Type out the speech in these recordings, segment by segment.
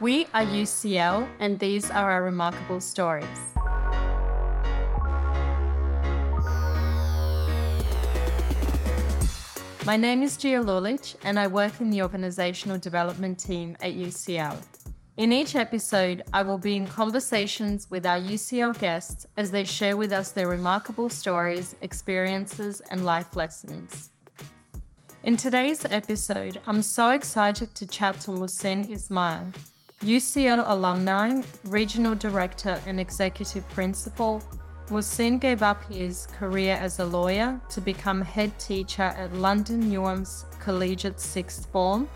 We are UCL, and these are our remarkable stories. My name is Gia Lulich, and I work in the organisational development team at UCL. In each episode, I will be in conversations with our UCL guests as they share with us their remarkable stories, experiences, and life lessons. In today's episode, I'm so excited to chat to Mohsin Ismail, UCL alumni, regional director, and executive principal. Mohsin gave up his career as a lawyer to become head teacher at London Newham's Collegiate Sixth Form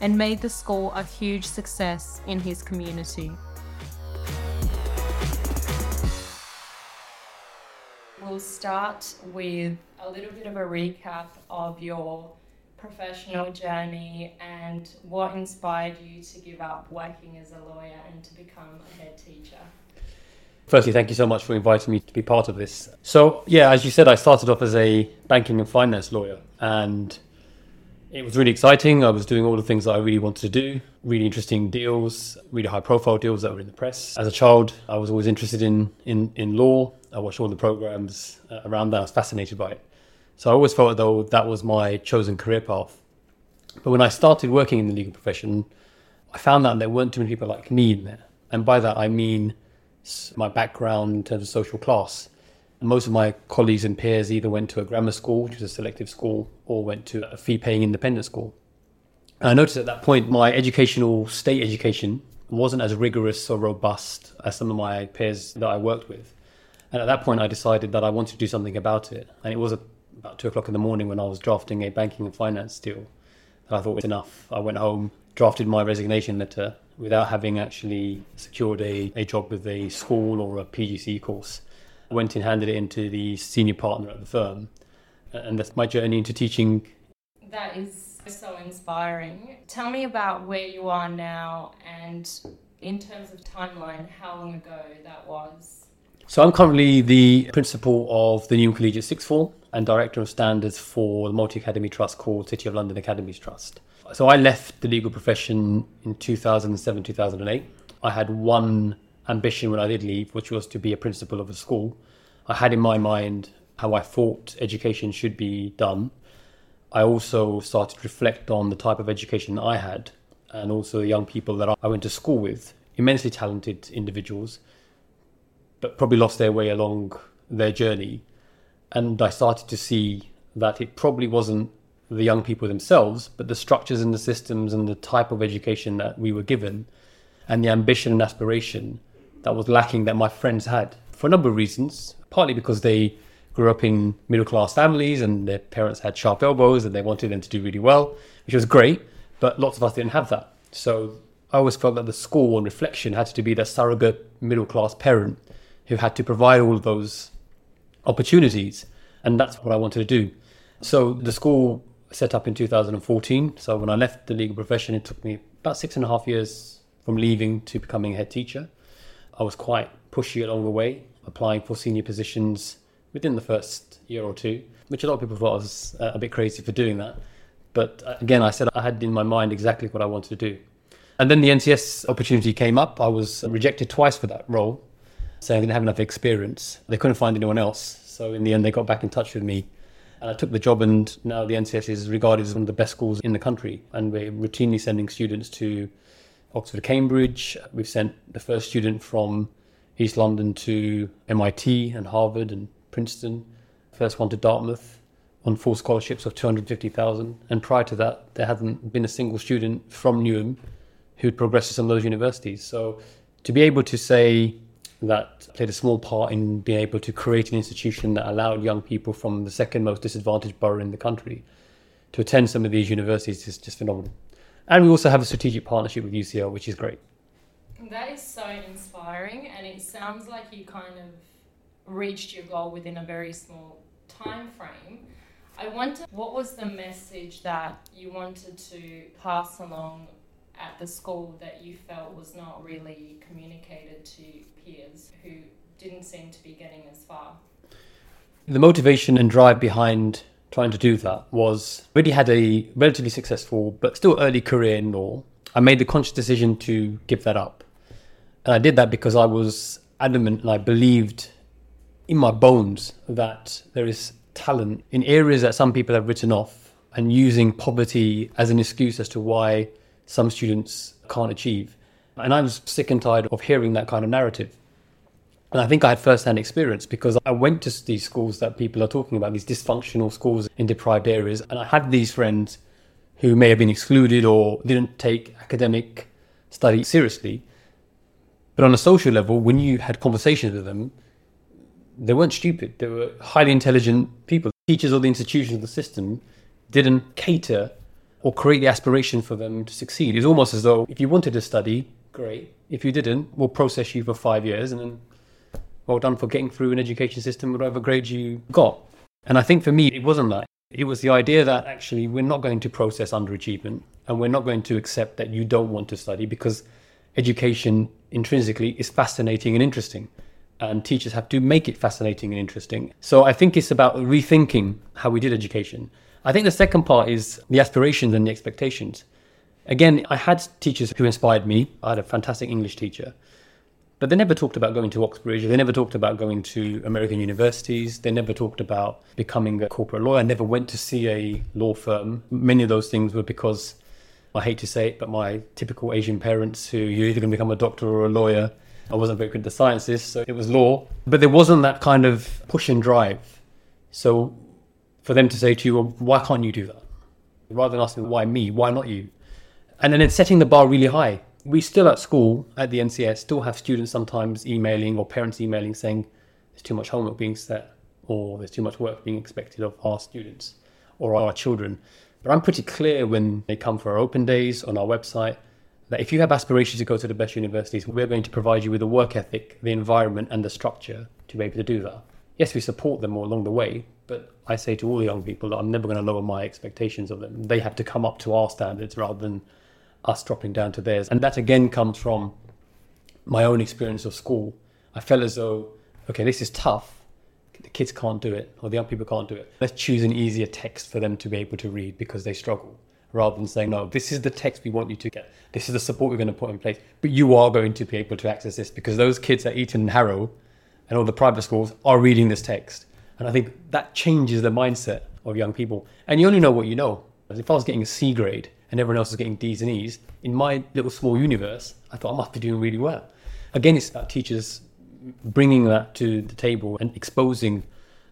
and made the school a huge success in his community. We'll start with a little bit of a recap of your professional journey and what inspired you to give up working as a lawyer and to become a head teacher? Firstly, thank you so much for inviting me to be part of this. So, yeah, as you said, I started off as a banking and finance lawyer, and it was really exciting. I was doing all the things that I really wanted to do, really interesting deals, really high profile deals that were in the press. As a child, I was always interested in, in, in law. I watched all the programs uh, around that. I was fascinated by it. So I always felt though that was my chosen career path. But when I started working in the legal profession, I found that there weren't too many people like me in there. And by that, I mean my background in terms of social class. Most of my colleagues and peers either went to a grammar school, which is a selective school, or went to a fee paying independent school. And I noticed at that point my educational state education wasn't as rigorous or robust as some of my peers that I worked with. And at that point, I decided that I wanted to do something about it. And it was a about two o'clock in the morning when I was drafting a banking and finance deal. And I thought it was enough. I went home, drafted my resignation letter without having actually secured a, a job with a school or a PGCE course. I went and handed it into the senior partner at the firm. And that's my journey into teaching. That is so inspiring. Tell me about where you are now and in terms of timeline, how long ago that was. So I'm currently the principal of the Newham Collegiate Sixth Form and Director of Standards for the Multi Academy Trust called City of London Academies Trust. So I left the legal profession in 2007 2008. I had one ambition when I did leave, which was to be a principal of a school. I had in my mind how I thought education should be done. I also started to reflect on the type of education I had and also the young people that I went to school with, immensely talented individuals, but probably lost their way along their journey and I started to see that it probably wasn't the young people themselves, but the structures and the systems and the type of education that we were given and the ambition and aspiration that was lacking that my friends had for a number of reasons. Partly because they grew up in middle class families and their parents had sharp elbows and they wanted them to do really well, which was great, but lots of us didn't have that. So I always felt that the school on reflection had to be the surrogate middle class parent who had to provide all those opportunities. And that's what I wanted to do. So the school set up in 2014. So when I left the legal profession, it took me about six and a half years from leaving to becoming a head teacher. I was quite pushy along the way, applying for senior positions within the first year or two, which a lot of people thought I was uh, a bit crazy for doing that. But uh, again, I said I had in my mind exactly what I wanted to do. And then the NCS opportunity came up. I was rejected twice for that role saying I didn't have enough experience. They couldn't find anyone else. So in the end, they got back in touch with me. And I took the job, and now the NCS is regarded as one of the best schools in the country. And we're routinely sending students to Oxford, Cambridge. We've sent the first student from East London to MIT and Harvard and Princeton. First one to Dartmouth on full scholarships of 250,000. And prior to that, there hadn't been a single student from Newham who'd progressed to some of those universities. So to be able to say that played a small part in being able to create an institution that allowed young people from the second most disadvantaged borough in the country to attend some of these universities is just phenomenal. And we also have a strategic partnership with UCL, which is great. That is so inspiring, and it sounds like you kind of reached your goal within a very small time frame. I wonder what was the message that you wanted to pass along at the school that you felt was not really communicated to peers who didn't seem to be getting as far? The motivation and drive behind trying to do that was I already had a relatively successful but still early career in law. I made the conscious decision to give that up. And I did that because I was adamant and I believed in my bones that there is talent in areas that some people have written off and using poverty as an excuse as to why some students can't achieve. And I was sick and tired of hearing that kind of narrative. And I think I had first-hand experience because I went to these schools that people are talking about, these dysfunctional schools in deprived areas, and I had these friends who may have been excluded or didn't take academic study seriously. But on a social level, when you had conversations with them, they weren't stupid. They were highly intelligent people. Teachers of the institutions of the system didn't cater or create the aspiration for them to succeed. It's almost as though if you wanted to study, great. If you didn't, we'll process you for five years and then well done for getting through an education system, whatever grade you got. And I think for me, it wasn't that. It was the idea that actually we're not going to process underachievement and we're not going to accept that you don't want to study because education intrinsically is fascinating and interesting. And teachers have to make it fascinating and interesting. So I think it's about rethinking how we did education. I think the second part is the aspirations and the expectations. Again, I had teachers who inspired me. I had a fantastic English teacher but they never talked about going to Oxbridge. They never talked about going to American universities. They never talked about becoming a corporate lawyer. I never went to see a law firm. Many of those things were because I hate to say it, but my typical Asian parents who you're either going to become a doctor or a lawyer. I wasn't very good at the sciences, so it was law. But there wasn't that kind of push and drive. So for them to say to you, well, why can't you do that? Rather than asking, why me? Why not you? And then it's setting the bar really high we still at school at the NCS still have students sometimes emailing or parents emailing saying there's too much homework being set or there's too much work being expected of our students or our children. But I'm pretty clear when they come for our open days on our website that if you have aspirations to go to the best universities, we're going to provide you with the work ethic, the environment, and the structure to be able to do that. Yes, we support them all along the way, I say to all the young people that I'm never going to lower my expectations of them. They have to come up to our standards rather than us dropping down to theirs. And that again comes from my own experience of school. I felt as though, okay, this is tough. The kids can't do it, or the young people can't do it. Let's choose an easier text for them to be able to read because they struggle, rather than saying, no, this is the text we want you to get. This is the support we're going to put in place. But you are going to be able to access this because those kids at Eton and Harrow and all the private schools are reading this text. And I think that changes the mindset of young people. And you only know what you know. If I was getting a C grade, and everyone else is getting D's and E's, in my little small universe, I thought I must be doing really well. Again, it's about teachers bringing that to the table and exposing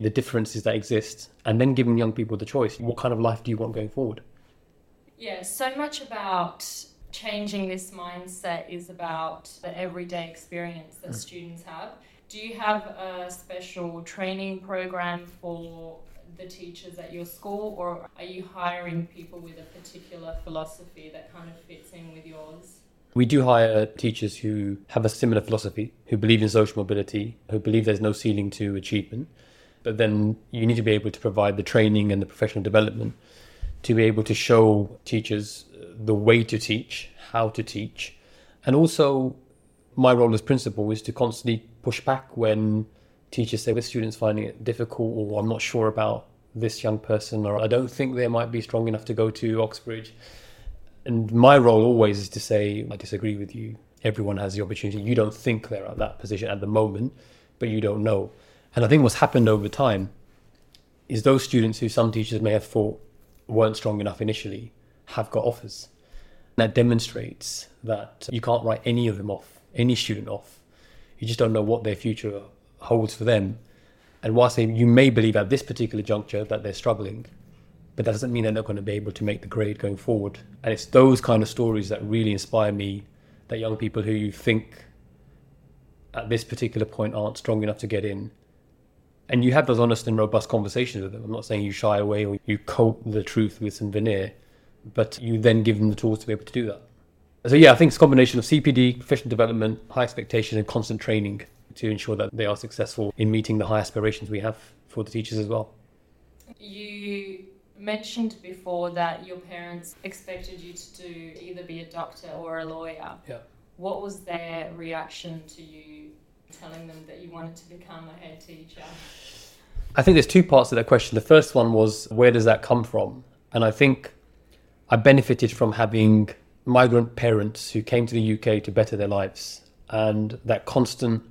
the differences that exist and then giving young people the choice what kind of life do you want going forward? Yeah, so much about changing this mindset is about the everyday experience that mm. students have. Do you have a special training program for the teachers at your school, or are you hiring people with a particular philosophy that kind of fits in with yours? We do hire teachers who have a similar philosophy, who believe in social mobility, who believe there's no ceiling to achievement. But then you need to be able to provide the training and the professional development to be able to show teachers uh, the way to teach, how to teach. And also, my role as principal is to constantly push back when teachers say, the student's finding it difficult, or I'm not sure about this young person, or I don't think they might be strong enough to go to Oxbridge. And my role always is to say, I disagree with you. Everyone has the opportunity. You don't think they're at that position at the moment, but you don't know. And I think what's happened over time is those students who some teachers may have thought weren't strong enough initially have got offers. And That demonstrates that you can't write any of them off, any student off. You just don't know what their future holds for them. And whilst you may believe at this particular juncture that they're struggling, but that doesn't mean they're not going to be able to make the grade going forward. And it's those kind of stories that really inspire me that young people who you think at this particular point aren't strong enough to get in. And you have those honest and robust conversations with them. I'm not saying you shy away or you coat the truth with some veneer, but you then give them the tools to be able to do that. So, yeah, I think it's a combination of CPD, professional development, high expectation, and constant training to ensure that they are successful in meeting the high aspirations we have for the teachers as well. You mentioned before that your parents expected you to do either be a doctor or a lawyer. Yeah. What was their reaction to you telling them that you wanted to become a head teacher? I think there's two parts to that question. The first one was where does that come from? And I think I benefited from having migrant parents who came to the UK to better their lives. And that constant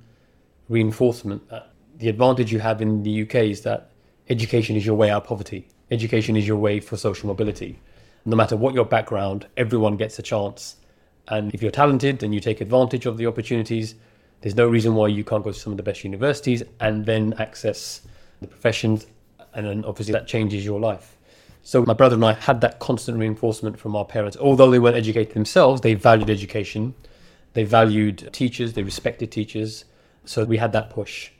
reinforcement that the advantage you have in the UK is that education is your way out of poverty. Education is your way for social mobility. No matter what your background, everyone gets a chance. And if you're talented and you take advantage of the opportunities, there's no reason why you can't go to some of the best universities and then access the professions. And then obviously that changes your life. So my brother and I had that constant reinforcement from our parents. Although they weren't educated themselves, they valued education. They valued teachers, they respected teachers. So we had that push.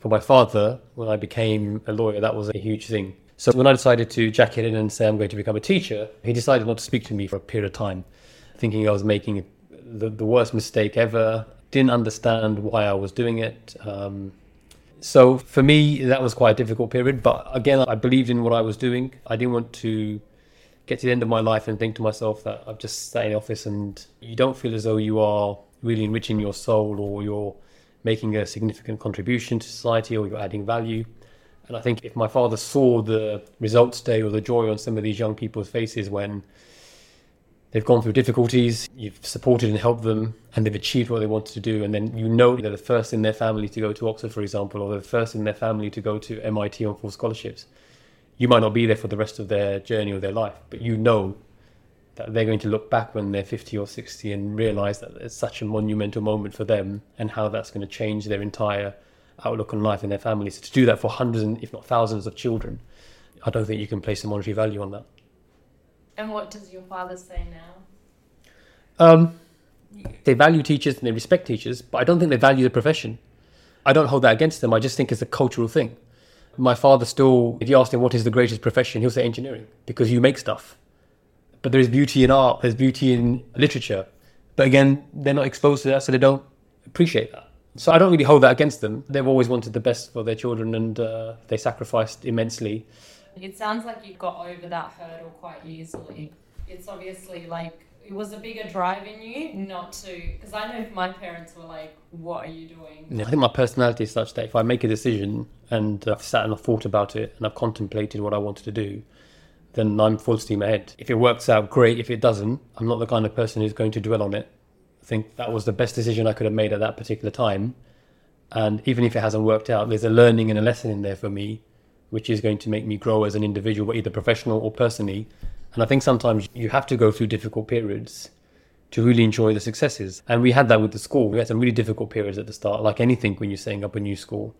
For my father, when I became a lawyer, that was a huge thing. So when I decided to jack it in and say I'm going to become a teacher, he decided not to speak to me for a period of time, thinking I was making the, the worst mistake ever. Didn't understand why I was doing it. Um, so for me, that was quite a difficult period. But again, I believed in what I was doing. I didn't want to get to the end of my life and think to myself that I've just sat in office and you don't feel as though you are really enriching your soul or you're making a significant contribution to society or you're adding value. And I think if my father saw the results day or the joy on some of these young people's faces when they've gone through difficulties, you've supported and helped them, and they've achieved what they wanted to do, and then you know they're the first in their family to go to Oxford, for example, or the first in their family to go to MIT on full scholarships. You might not be there for the rest of their journey or their life, but you know that they're going to look back when they're 50 or 60 and realize that it's such a monumental moment for them and how that's going to change their entire outlook on life and their families. So to do that for hundreds, and, if not thousands, of children, I don't think you can place a monetary value on that. And what does your father say now? Um, they value teachers and they respect teachers, but I don't think they value the profession. I don't hold that against them. I just think it's a cultural thing. My father still, if you ask him what is the greatest profession, he'll say engineering because you make stuff. But there's beauty in art, there's beauty in literature. But again, they're not exposed to that, so they don't appreciate that. So I don't really hold that against them. They've always wanted the best for their children and uh, they sacrificed immensely. It sounds like you got over that hurdle quite easily. It's obviously like it was a bigger drive in you not to because I know my parents were like, "What are you doing?" I think my personality is such that if I make a decision and I've sat and I've thought about it and I've contemplated what I wanted to do, then I'm full steam ahead. If it works out, great. If it doesn't, I'm not the kind of person who's going to dwell on it. I think that was the best decision I could have made at that particular time. And even if it hasn't worked out, there's a learning and a lesson in there for me, which is going to make me grow as an individual, either professional or personally. And I think sometimes you have to go through difficult periods to really enjoy the successes. And we had that with the school. We had some really difficult periods at the start, like anything when you're setting up a new school.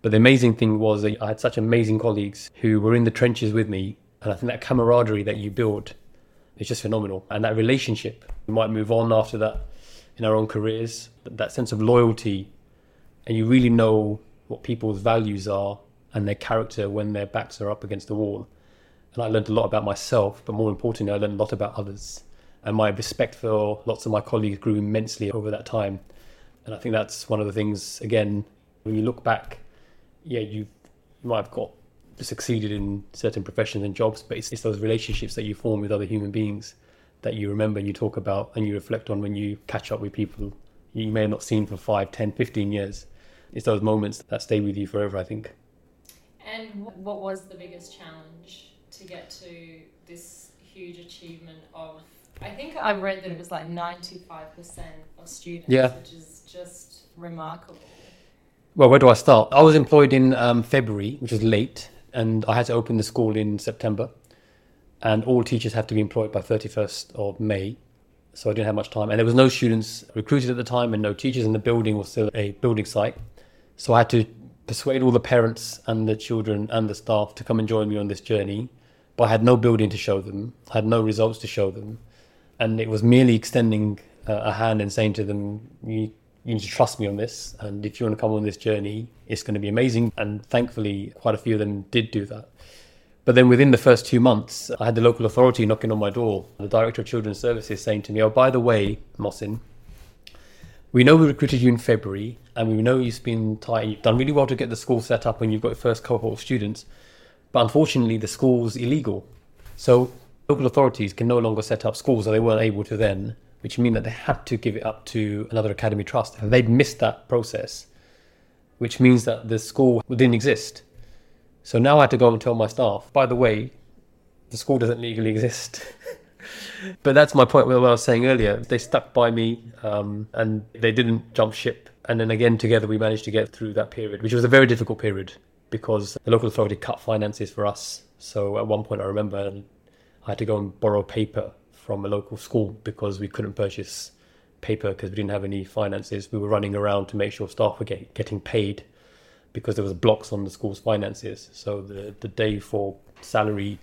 But the amazing thing was that I had such amazing colleagues who were in the trenches with me. And I think that camaraderie that you build is just phenomenal. And that relationship, we might move on after that in our own careers, but that sense of loyalty. And you really know what people's values are and their character when their backs are up against the wall and I learned a lot about myself, but more importantly, I learned a lot about others. And my respect for lots of my colleagues grew immensely over that time. And I think that's one of the things, again, when you look back, yeah, you, you might have got succeeded in certain professions and jobs, but it's, it's those relationships that you form with other human beings that you remember and you talk about and you reflect on when you catch up with people you may have not seen for 5, 10, 15 years. It's those moments that stay with you forever, I think. And what was the biggest challenge to get to this huge achievement of I think I read that it was like 95% of students, yeah. which is just remarkable. Well, where do I start? I was employed in um, February, which is late, and I had to open the school in September. And all teachers have to be employed by 31st of May. So I didn't have much time. And there was no students recruited at the time and no teachers, and the building was still a building site. So I had to persuade all the parents and the children and the staff to come and join me on this journey but I had no building to show them, I had no results to show them, and it was merely extending uh, a hand and saying to them, you, you need to trust me on this, and if you want to come on this journey, it's going to be amazing. And thankfully, quite a few of them did do that. But then within the first two months, I had the local authority knocking on my door, the director of children's services saying to me, Oh, by the way, Mohsin, we know we recruited you in February, and we know you've been tight, you've done really well to get the school set up, and you've got your first cohort of students. But unfortunately, the school's illegal. So local authorities can no longer set up schools, or they weren't able to then, which mean that they had to give it up to another academy trust. And they'd missed that process, which means that the school didn't exist. So now I had to go and tell my staff, by the way, the school doesn't legally exist. but that's my point. What I was saying earlier, they stuck by me, um, and they didn't jump ship. And then again, together, we managed to get through that period, which was a very difficult period because the local authority cut finances for us. So at one point, I remember I had to go and borrow paper from a local school because we couldn't purchase paper because we didn't have any finances. We were running around to make sure staff were get, getting paid because there was blocks on the school's finances. So the the day for salary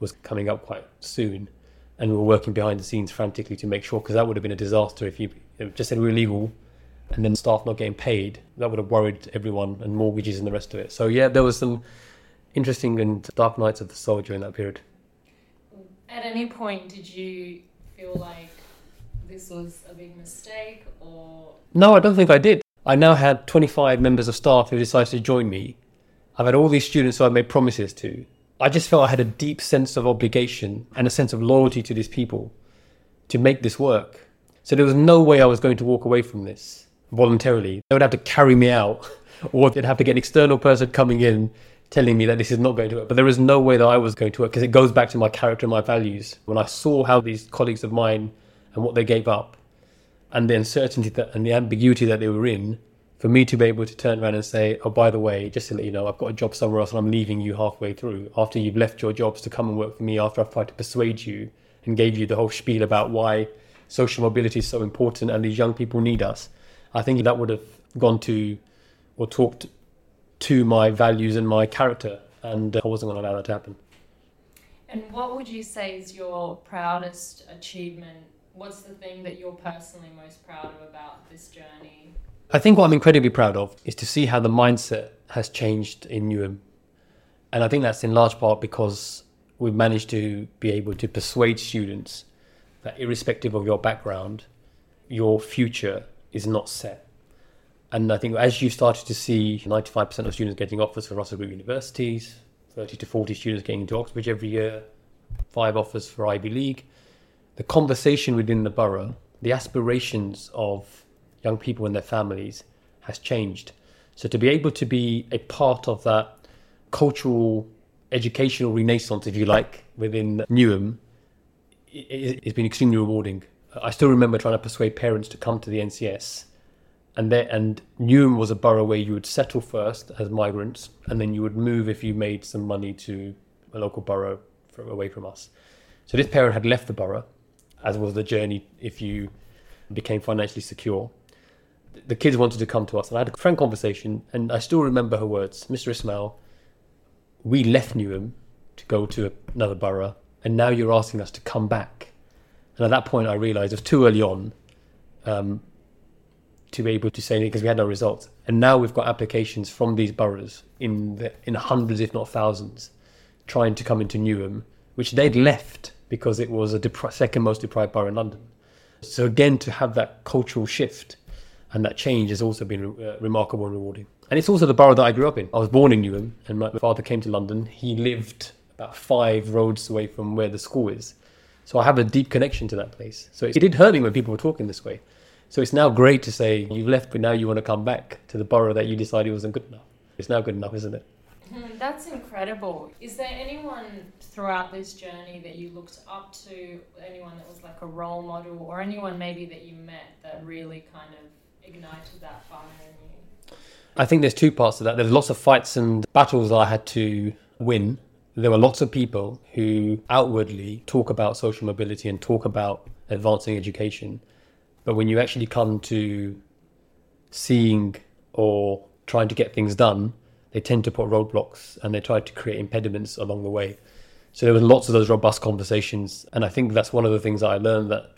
was coming up quite soon, and we were working behind the scenes frantically to make sure because that would have been a disaster if you just said we were illegal and then staff not getting paid. That would have worried everyone and mortgages and the rest of it. So yeah, there was some interesting and dark nights of the soul during that period. At any point, did you feel like this was a big mistake or? No, I don't think I did. I now had 25 members of staff who decided to join me. I've had all these students who I made promises to. I just felt I had a deep sense of obligation and a sense of loyalty to these people to make this work. So there was no way I was going to walk away from this voluntarily. They would have to carry me out, or they'd have to get an external person coming in telling me that this is not going to work. But there was no way that I was going to work because it goes back to my character and my values. When I saw how these colleagues of mine and what they gave up, and the uncertainty that, and the ambiguity that they were in, for me to be able to turn around and say, "Oh, by the way, just to let you know, I've got a job somewhere else, and I'm leaving you halfway through after you've left your jobs to come and work for me. After I've tried to persuade you and gave you the whole spiel about why social mobility is so important and these young people need us." I think that would have gone to or talked to my values and my character, and uh, I wasn't going to allow that to happen. And what would you say is your proudest achievement? What's the thing that you're personally most proud of about this journey? I think what I'm incredibly proud of is to see how the mindset has changed in Newham. And I think that's in large part because we've managed to be able to persuade students that, irrespective of your background, your future is not set. And I think as you started to see 95% of students getting offers for Russell Group universities, 30 to 40 students getting into Oxbridge every year, five offers for Ivy League, the conversation within the borough, the aspirations of young people and their families has changed. So to be able to be a part of that cultural, educational renaissance, if you like, within Newham, it's been extremely rewarding. I still remember trying to persuade parents to come to the NCS, and there, and Newham was a borough where you would settle first as migrants, and then you would move if you made some money to a local borough from, away from us. So this parent had left the borough, as was the journey if you became financially secure. The kids wanted to come to us, and I had a frank conversation, and I still remember her words, Mr. Ismail. We left Newham to go to another borough, and now you're asking us to come back and at that point, I realised it was too early on um, to be able to say anything because we had no results. And now we've got applications from these boroughs in the, in hundreds, if not thousands, trying to come into Newham, which they'd left because it was a depri- second most deprived borough in London. So again, to have that cultural shift and that change has also been uh, remarkable and rewarding. And it's also the borough that I grew up in. I was born in Newham, and my father came to London. He lived about five roads away from where the school is. So I have a deep connection to that place. So it did hurt me when people were talking this way. So it's now great to say you've left, but now you want to come back to the borough that you decided wasn't good enough. It's now good enough, isn't it? Hmm, that's incredible. Is there anyone throughout this journey that you looked up to, anyone that was like a role model, or anyone maybe that you met that really kind of ignited that fire in you? I think there's two parts to that. There's lots of fights and battles I had to win there were lots of people who outwardly talk about social mobility and talk about advancing education. But when you actually come to seeing or trying to get things done, they tend to put roadblocks and they try to create impediments along the way. So there were lots of those robust conversations. And I think that's one of the things that I learned that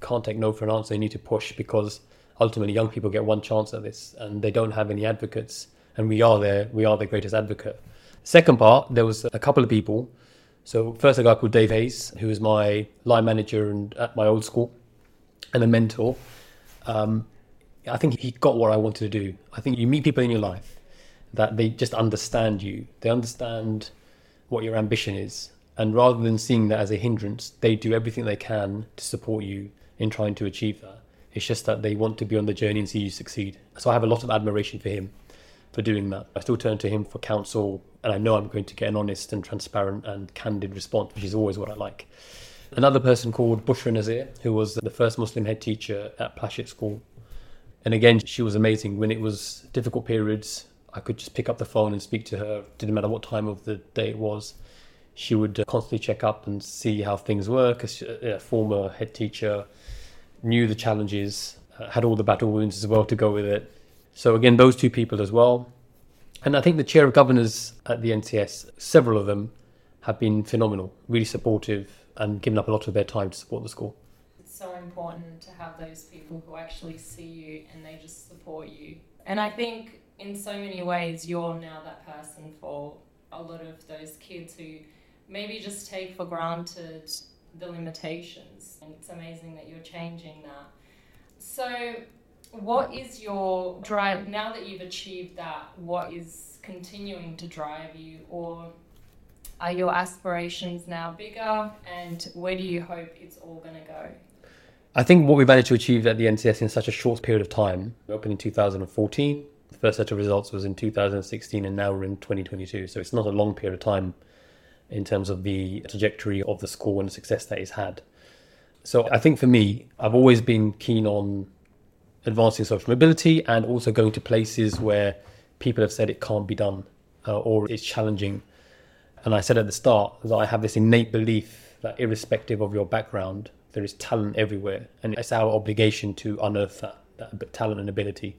can't take no for an answer. You need to push because ultimately young people get one chance at this and they don't have any advocates. And we are there, we are their greatest advocate. Second part, there was a couple of people. So first, a guy called Dave Hayes, who was my line manager and at my old school, and a mentor. Um, I think he got what I wanted to do. I think you meet people in your life that they just understand you. They understand what your ambition is, and rather than seeing that as a hindrance, they do everything they can to support you in trying to achieve that. It's just that they want to be on the journey and see you succeed. So I have a lot of admiration for him for doing that. I still turn to him for counsel, and I know I'm going to get an honest and transparent and candid response, which is always what I like. Another person called Bushra Nazir, who was the first Muslim head teacher at Plashet School. And again, she was amazing. When it was difficult periods, I could just pick up the phone and speak to her. Didn't matter what time of the day it was. She would uh, constantly check up and see how things were because a former head teacher knew the challenges, uh, had all the battle wounds as well to go with it. So again, those two people as well. And I think the chair of governors at the NCS, several of them have been phenomenal, really supportive, and given up a lot of their time to support the school. It's so important to have those people who actually see you and they just support you. And I think in so many ways, you're now that person for a lot of those kids who maybe just take for granted the limitations. And it's amazing that you're changing that. So, what is your drive now that you've achieved that? What is continuing to drive you, or are your aspirations now bigger? And where do you hope it's all going to go? I think what we managed to achieve at the NCS in such a short period of time, we opened in 2014. The first set of results was in 2016, and now we're in 2022. So it's not a long period of time in terms of the trajectory of the school and the success that it's had. So I think for me, I've always been keen on advancing social mobility and also going to places where people have said it can't be done uh, or it's challenging. And I said at the start that I have this innate belief that irrespective of your background, there is talent everywhere. And it's our obligation to unearth that, that talent and ability.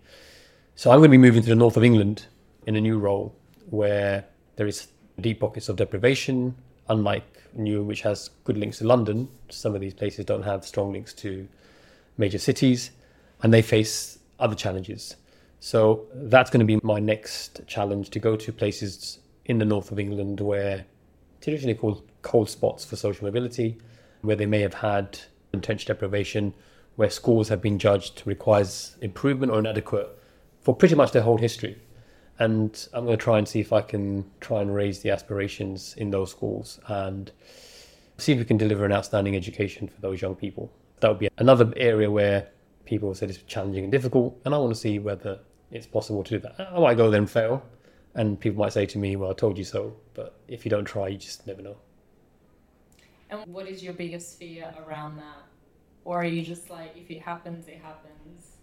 So I'm going to be moving to the north of England in a new role where there is deep pockets of deprivation, unlike Newham, which has good links to London. Some of these places don't have strong links to major cities, and they face other challenges. So that's going to be my next challenge to go to places in the north of England where traditionally called cold spots for social mobility, where they may have had intense deprivation, where schools have been judged requires improvement or inadequate for pretty much their whole history and I'm going to try and see if I can try and raise the aspirations in those schools and see if we can deliver an outstanding education for those young people. That would be another area where people said it's challenging and difficult, and I want to see whether it's possible to do that. I might go there and fail, and people might say to me, "Well, I told you so," but if you don't try, you just never know. And what is your biggest fear around that? Or are you just like, if it happens, it happens?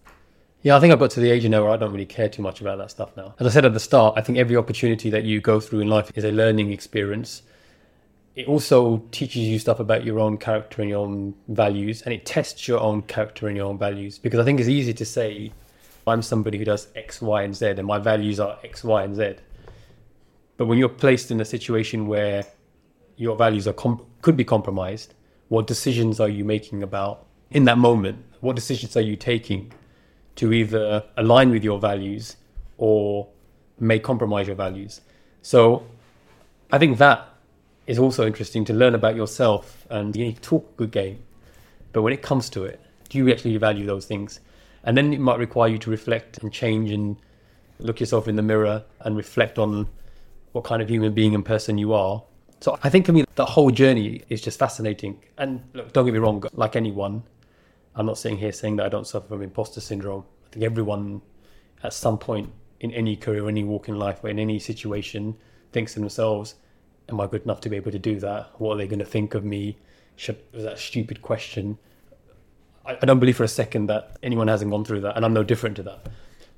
Yeah, I think I've got to the age now where I don't really care too much about that stuff now. As I said at the start, I think every opportunity that you go through in life is a learning experience. It also teaches you stuff about your own character and your own values, and it tests your own character and your own values. Because I think it's easy to say, I'm somebody who does X, Y, and Z, and my values are X, Y, and Z. But when you're placed in a situation where your values are comp- could be compromised, what decisions are you making about in that moment? What decisions are you taking to either align with your values or may compromise your values. So I think that is also interesting to learn about yourself and you talk a good game. But when it comes to it, do you actually value those things? And then it might require you to reflect and change and look yourself in the mirror and reflect on what kind of human being and person you are. So I think for me, the whole journey is just fascinating. And look, don't get me wrong, like anyone, I'm not sitting here saying that I don't suffer from imposter syndrome. I think everyone at some point in any career, any walk in life, or in any situation, thinks to themselves, Am I good enough to be able to do that? What are they going to think of me? Should, was that stupid question? I, I don't believe for a second that anyone hasn't gone through that, and I'm no different to that.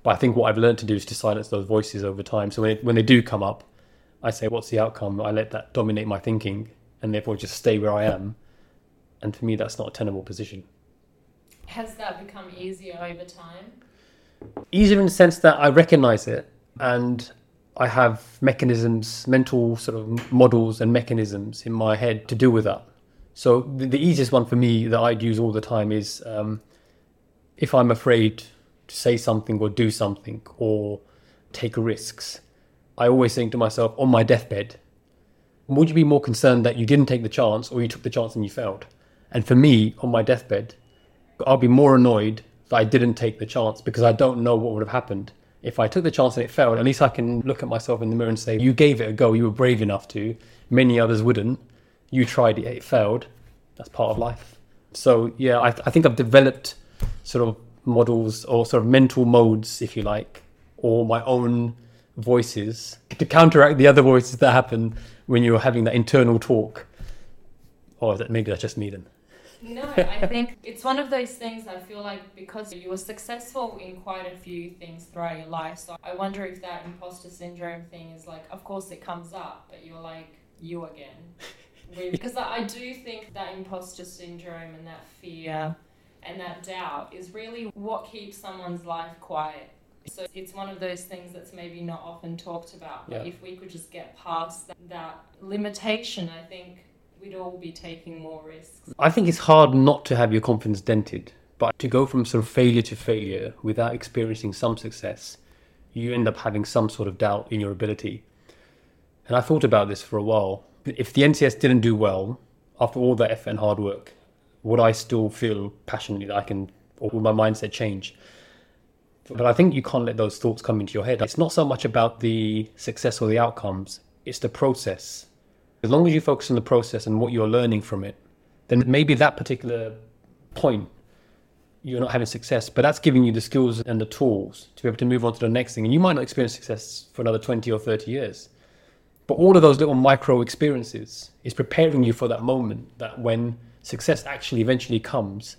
But I think what I've learned to do is to silence those voices over time. So when, it, when they do come up, I say, What's the outcome? I let that dominate my thinking, and therefore just stay where I am. And for me, that's not a tenable position. Has that become easier over time? Easier in the sense that I recognize it and I have mechanisms, mental sort of models and mechanisms in my head to deal with that. So the, the easiest one for me that I'd use all the time is um, if I'm afraid to say something or do something or take risks, I always think to myself on my deathbed, would you be more concerned that you didn't take the chance or you took the chance and you failed? And for me, on my deathbed, I'll be more annoyed that I didn't take the chance because I don't know what would have happened. If I took the chance and it failed, at least I can look at myself in the mirror and say, You gave it a go, you were brave enough to. Many others wouldn't. You tried it, it failed. That's part of life. So, yeah, I, I think I've developed sort of models or sort of mental modes, if you like, or my own voices to counteract the other voices that happen when you're having that internal talk Or is that maybe that's just me then? No, I think it's one of those things I feel like because you were successful in quite a few things throughout your life. So I wonder if that imposter syndrome thing is like, of course it comes up, but you're like, you again. because I do think that imposter syndrome and that fear and that doubt is really what keeps someone's life quiet. So it's one of those things that's maybe not often talked about. But Yeah. if we could just get past that, that limitation, I think we'd all be taking more risks. I think it's hard not to have your confidence dented, but to go from sort of failure to failure without experiencing some success, you end up having some sort of doubt in your ability. And I thought about this for a while. If the NCS didn't do well after all that effort and hard work, would I still feel passionately that I can, or would my mindset change? But I think you can't let those thoughts come into your head. It's not so much about the success or the outcomes, it's the process. As long as you focus on the process and what you're learning from it, then maybe that particular point you're not having success, but that's giving you the skills and the tools to be able to move on to the next thing. And you might not experience success for another 20 or 30 years. But all of those little micro experiences is preparing you for that moment that when success actually eventually comes,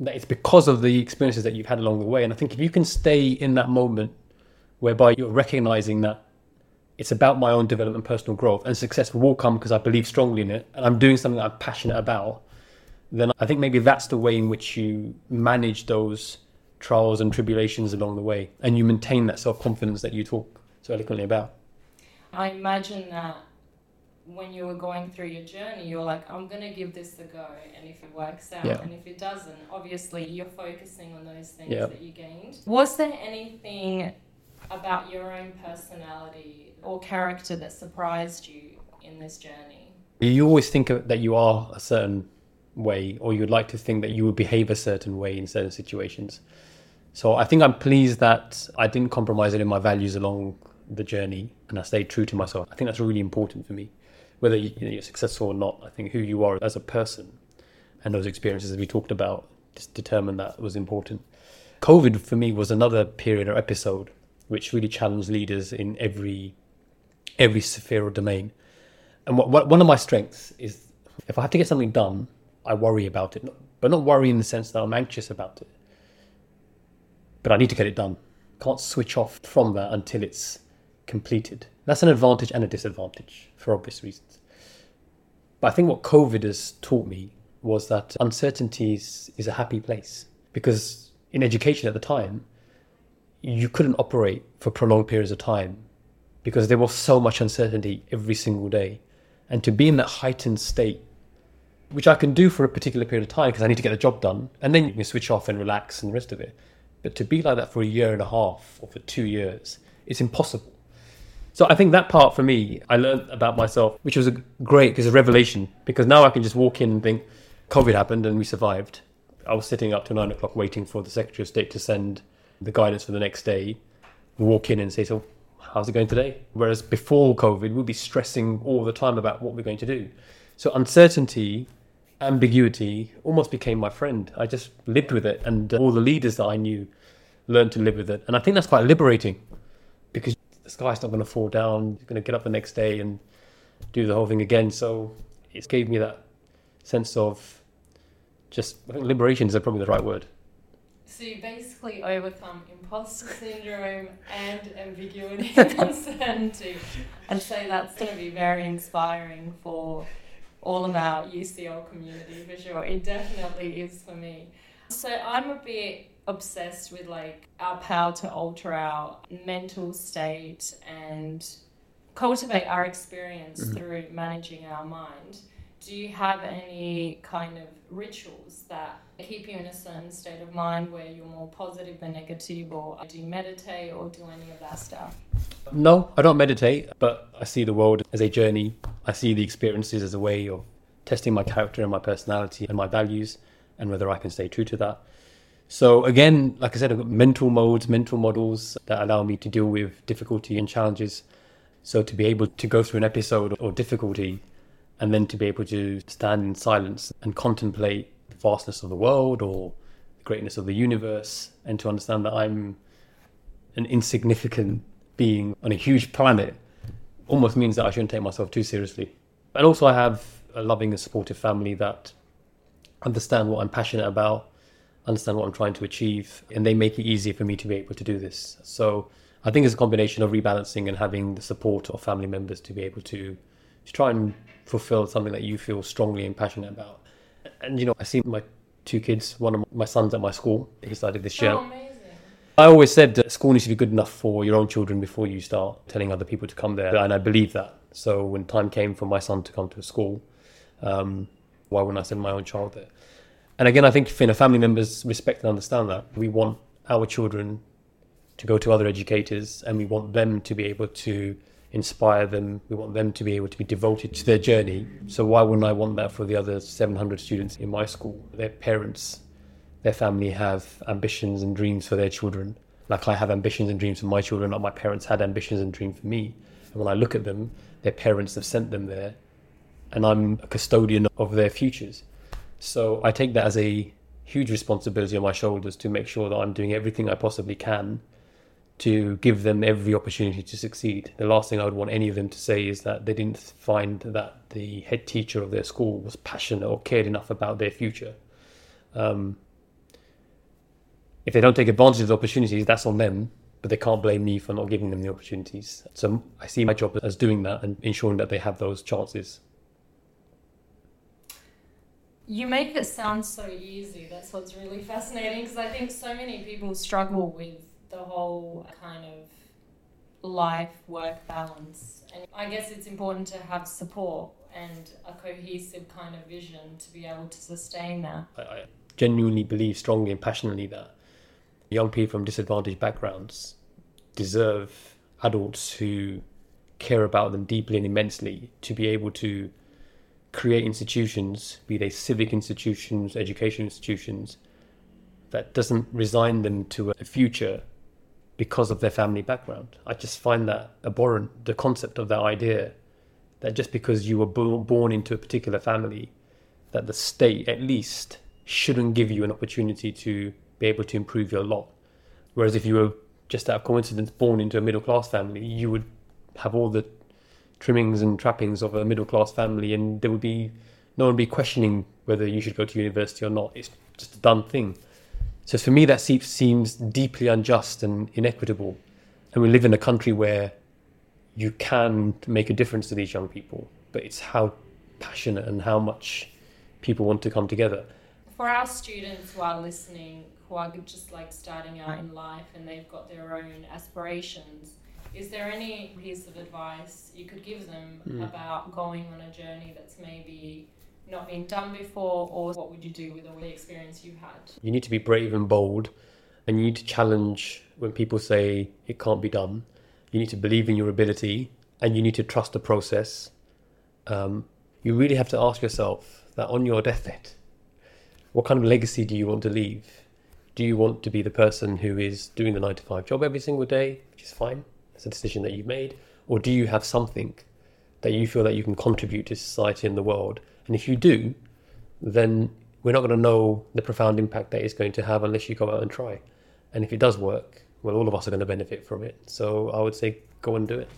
that it's because of the experiences that you've had along the way. And I think if you can stay in that moment whereby you're recognizing that it's about my own development, personal growth, and success will come because I believe strongly in it, and I'm doing something that I'm passionate about, then I think maybe that's the way in which you manage those trials and tribulations along the way, and you maintain that self confidence that you talk so eloquently about. I imagine that when you were going through your journey, you're like, I'm going to give this a go. And if it works out, Yeah. and if it doesn't, obviously you're focusing on those things Yeah. that you gained. Was there anything about your own personality or character that surprised you in this journey? You always think that you are a certain way, or you'd like to think that you would behave a certain way in certain situations. So I think I'm pleased that I didn't compromise any of my values along the journey, and I stayed true to myself. I think that's really important for me, whether you- you you're successful or not. I think who you are as a person and those experiences that we talked about just determined that was important. COVID for me was another period or episode which really challenged leaders in every every sphere or domain. And what, what, one of my strengths is if I have to get something done, I worry about it, but not worry in the sense that I'm anxious about it. But I need to get it done. Can't switch off from that until it's completed. That's an advantage and a disadvantage for obvious reasons. But I think what COVID has taught me was that uncertainty is, is a happy place. Because in education at the time, you couldn't operate for prolonged periods of time because there was so much uncertainty every single day. And to be in that heightened state, which I can do for a particular period of time because I need to get the job done, and then you can switch off and relax and the rest of it. But to be like that for a year and a half or for two years, it's impossible. So I think that part for me, I learned about myself, which was great because a revelation. Because now I can just walk in and think, COVID happened and we survived. I was sitting up till nine o'clock waiting for the Secretary of State to send the guidance for the next day. Walk in and say, "So, how's it going today?" Whereas before COVID, we'd be stressing all the time about what we're going to do. So uncertainty, ambiguity, almost became my friend. I just lived with it, and uh, all the leaders that I knew learned to live with it. And I think that's quite liberating because the sky's not going to fall down. You're going to get up the next day and do the whole thing again. So it gave me that sense of just I think liberation is probably the right word. So you basically overcome imposter syndrome and ambiguity and uncertainty. And so that's going to be very inspiring for all of our UCL community for sure. It definitely is for me. So I'm a bit obsessed with like our power to alter our mental state and cultivate our experience mm-hmm. through managing our mind. Do you have any kind of rituals that keep you in a certain state of mind where you're more positive than negative, or do you meditate or do any of that stuff? No, I don't meditate, but I see the world as a journey. I see the experiences as a way of testing my character and my personality and my values and whether I can stay true to that. So again, like I said, I've got mental modes, mental models that allow me to deal with difficulty and challenges. So to be able to go through an episode or difficulty and then to be able to stand in silence and contemplate the vastness of the world or the greatness of the universe and to understand that I'm an insignificant being on a huge planet almost means that I shouldn't take myself too seriously. And also, I have a loving and supportive family that understand what I'm passionate about, understand what I'm trying to achieve, and they make it easier for me to be able to do this. So I think it's a combination of rebalancing and having the support of family members to be able to, to try and fulfill something that you feel strongly and passionate about. And you know, I see my two kids, one of my sons at my school, he started this year. Oh. I always said that school needs to be good enough for your own children before you start telling other people to come there, and I believe that. So when time came for my son to come to a school, um, why wouldn't I send my own child there? And again, I think you know, family members respect and understand that. We want our children to go to other educators, and we want them to be able to inspire them. We want them to be able to be devoted to their journey. So why wouldn't I want that for the other 700 students in my school? Their parents their family have ambitions and dreams for their children. Like I have ambitions and dreams for my children, like my parents had ambitions and dreams for me. And when I look at them, their parents have sent them there, and I'm a custodian of their futures. So I take that as a huge responsibility on my shoulders to make sure that I'm doing everything I possibly can to give them every opportunity to succeed. The last thing I would want any of them to say is that they didn't find that the head teacher of their school was passionate or cared enough about their future. Um, if they don't take advantage of the opportunities, that's on them. But they can't blame me for not giving them the opportunities. So I see my job as doing that and ensuring that they have those chances. You make it sound so easy. That's what's really fascinating because I think so many people struggle with the whole kind of life work balance. And I guess it's important to have support and a cohesive kind of vision to be able to sustain that. I, I genuinely believe strongly and passionately that young people from disadvantaged backgrounds deserve adults who care about them deeply and immensely to be able to create institutions, be they civic institutions, education institutions, that doesn't resign them to a future because of their family background. I just find that abhorrent, the concept of that idea that just because you were born into a particular family, that the state at least shouldn't give you an opportunity to be able to improve your lot. Whereas if you were just out of coincidence born into a middle class family, you would have all the trimmings and trappings of a middle class family, and there would be no one would be questioning whether you should go to university or not. It's just a done thing. So for me, that seems deeply unjust and inequitable. And we live in a country where you can make a difference to these young people, but it's how passionate and how much people want to come together. For our students who are listening, who are just like starting out in life and they've got their own aspirations, is there any piece of advice you could give them mm. about going on a journey that's maybe not been done before, or what would you do with all the experience you've had? You need to be brave and bold, and you need to challenge when people say it can't be done. You need to believe in your ability, and you need to trust the process. Um, you really have to ask yourself that on your deathbed, what kind of legacy do you want to leave? Do you want to be the person who is doing the nine to five job every single day, which is fine? It's a decision that you've made. Or do you have something that you feel that you can contribute to society and the world? And if you do, then we're not going to know the profound impact that it's going to have unless you go out and try. And if it does work, well, all of us are going to benefit from it. So I would say go and do it.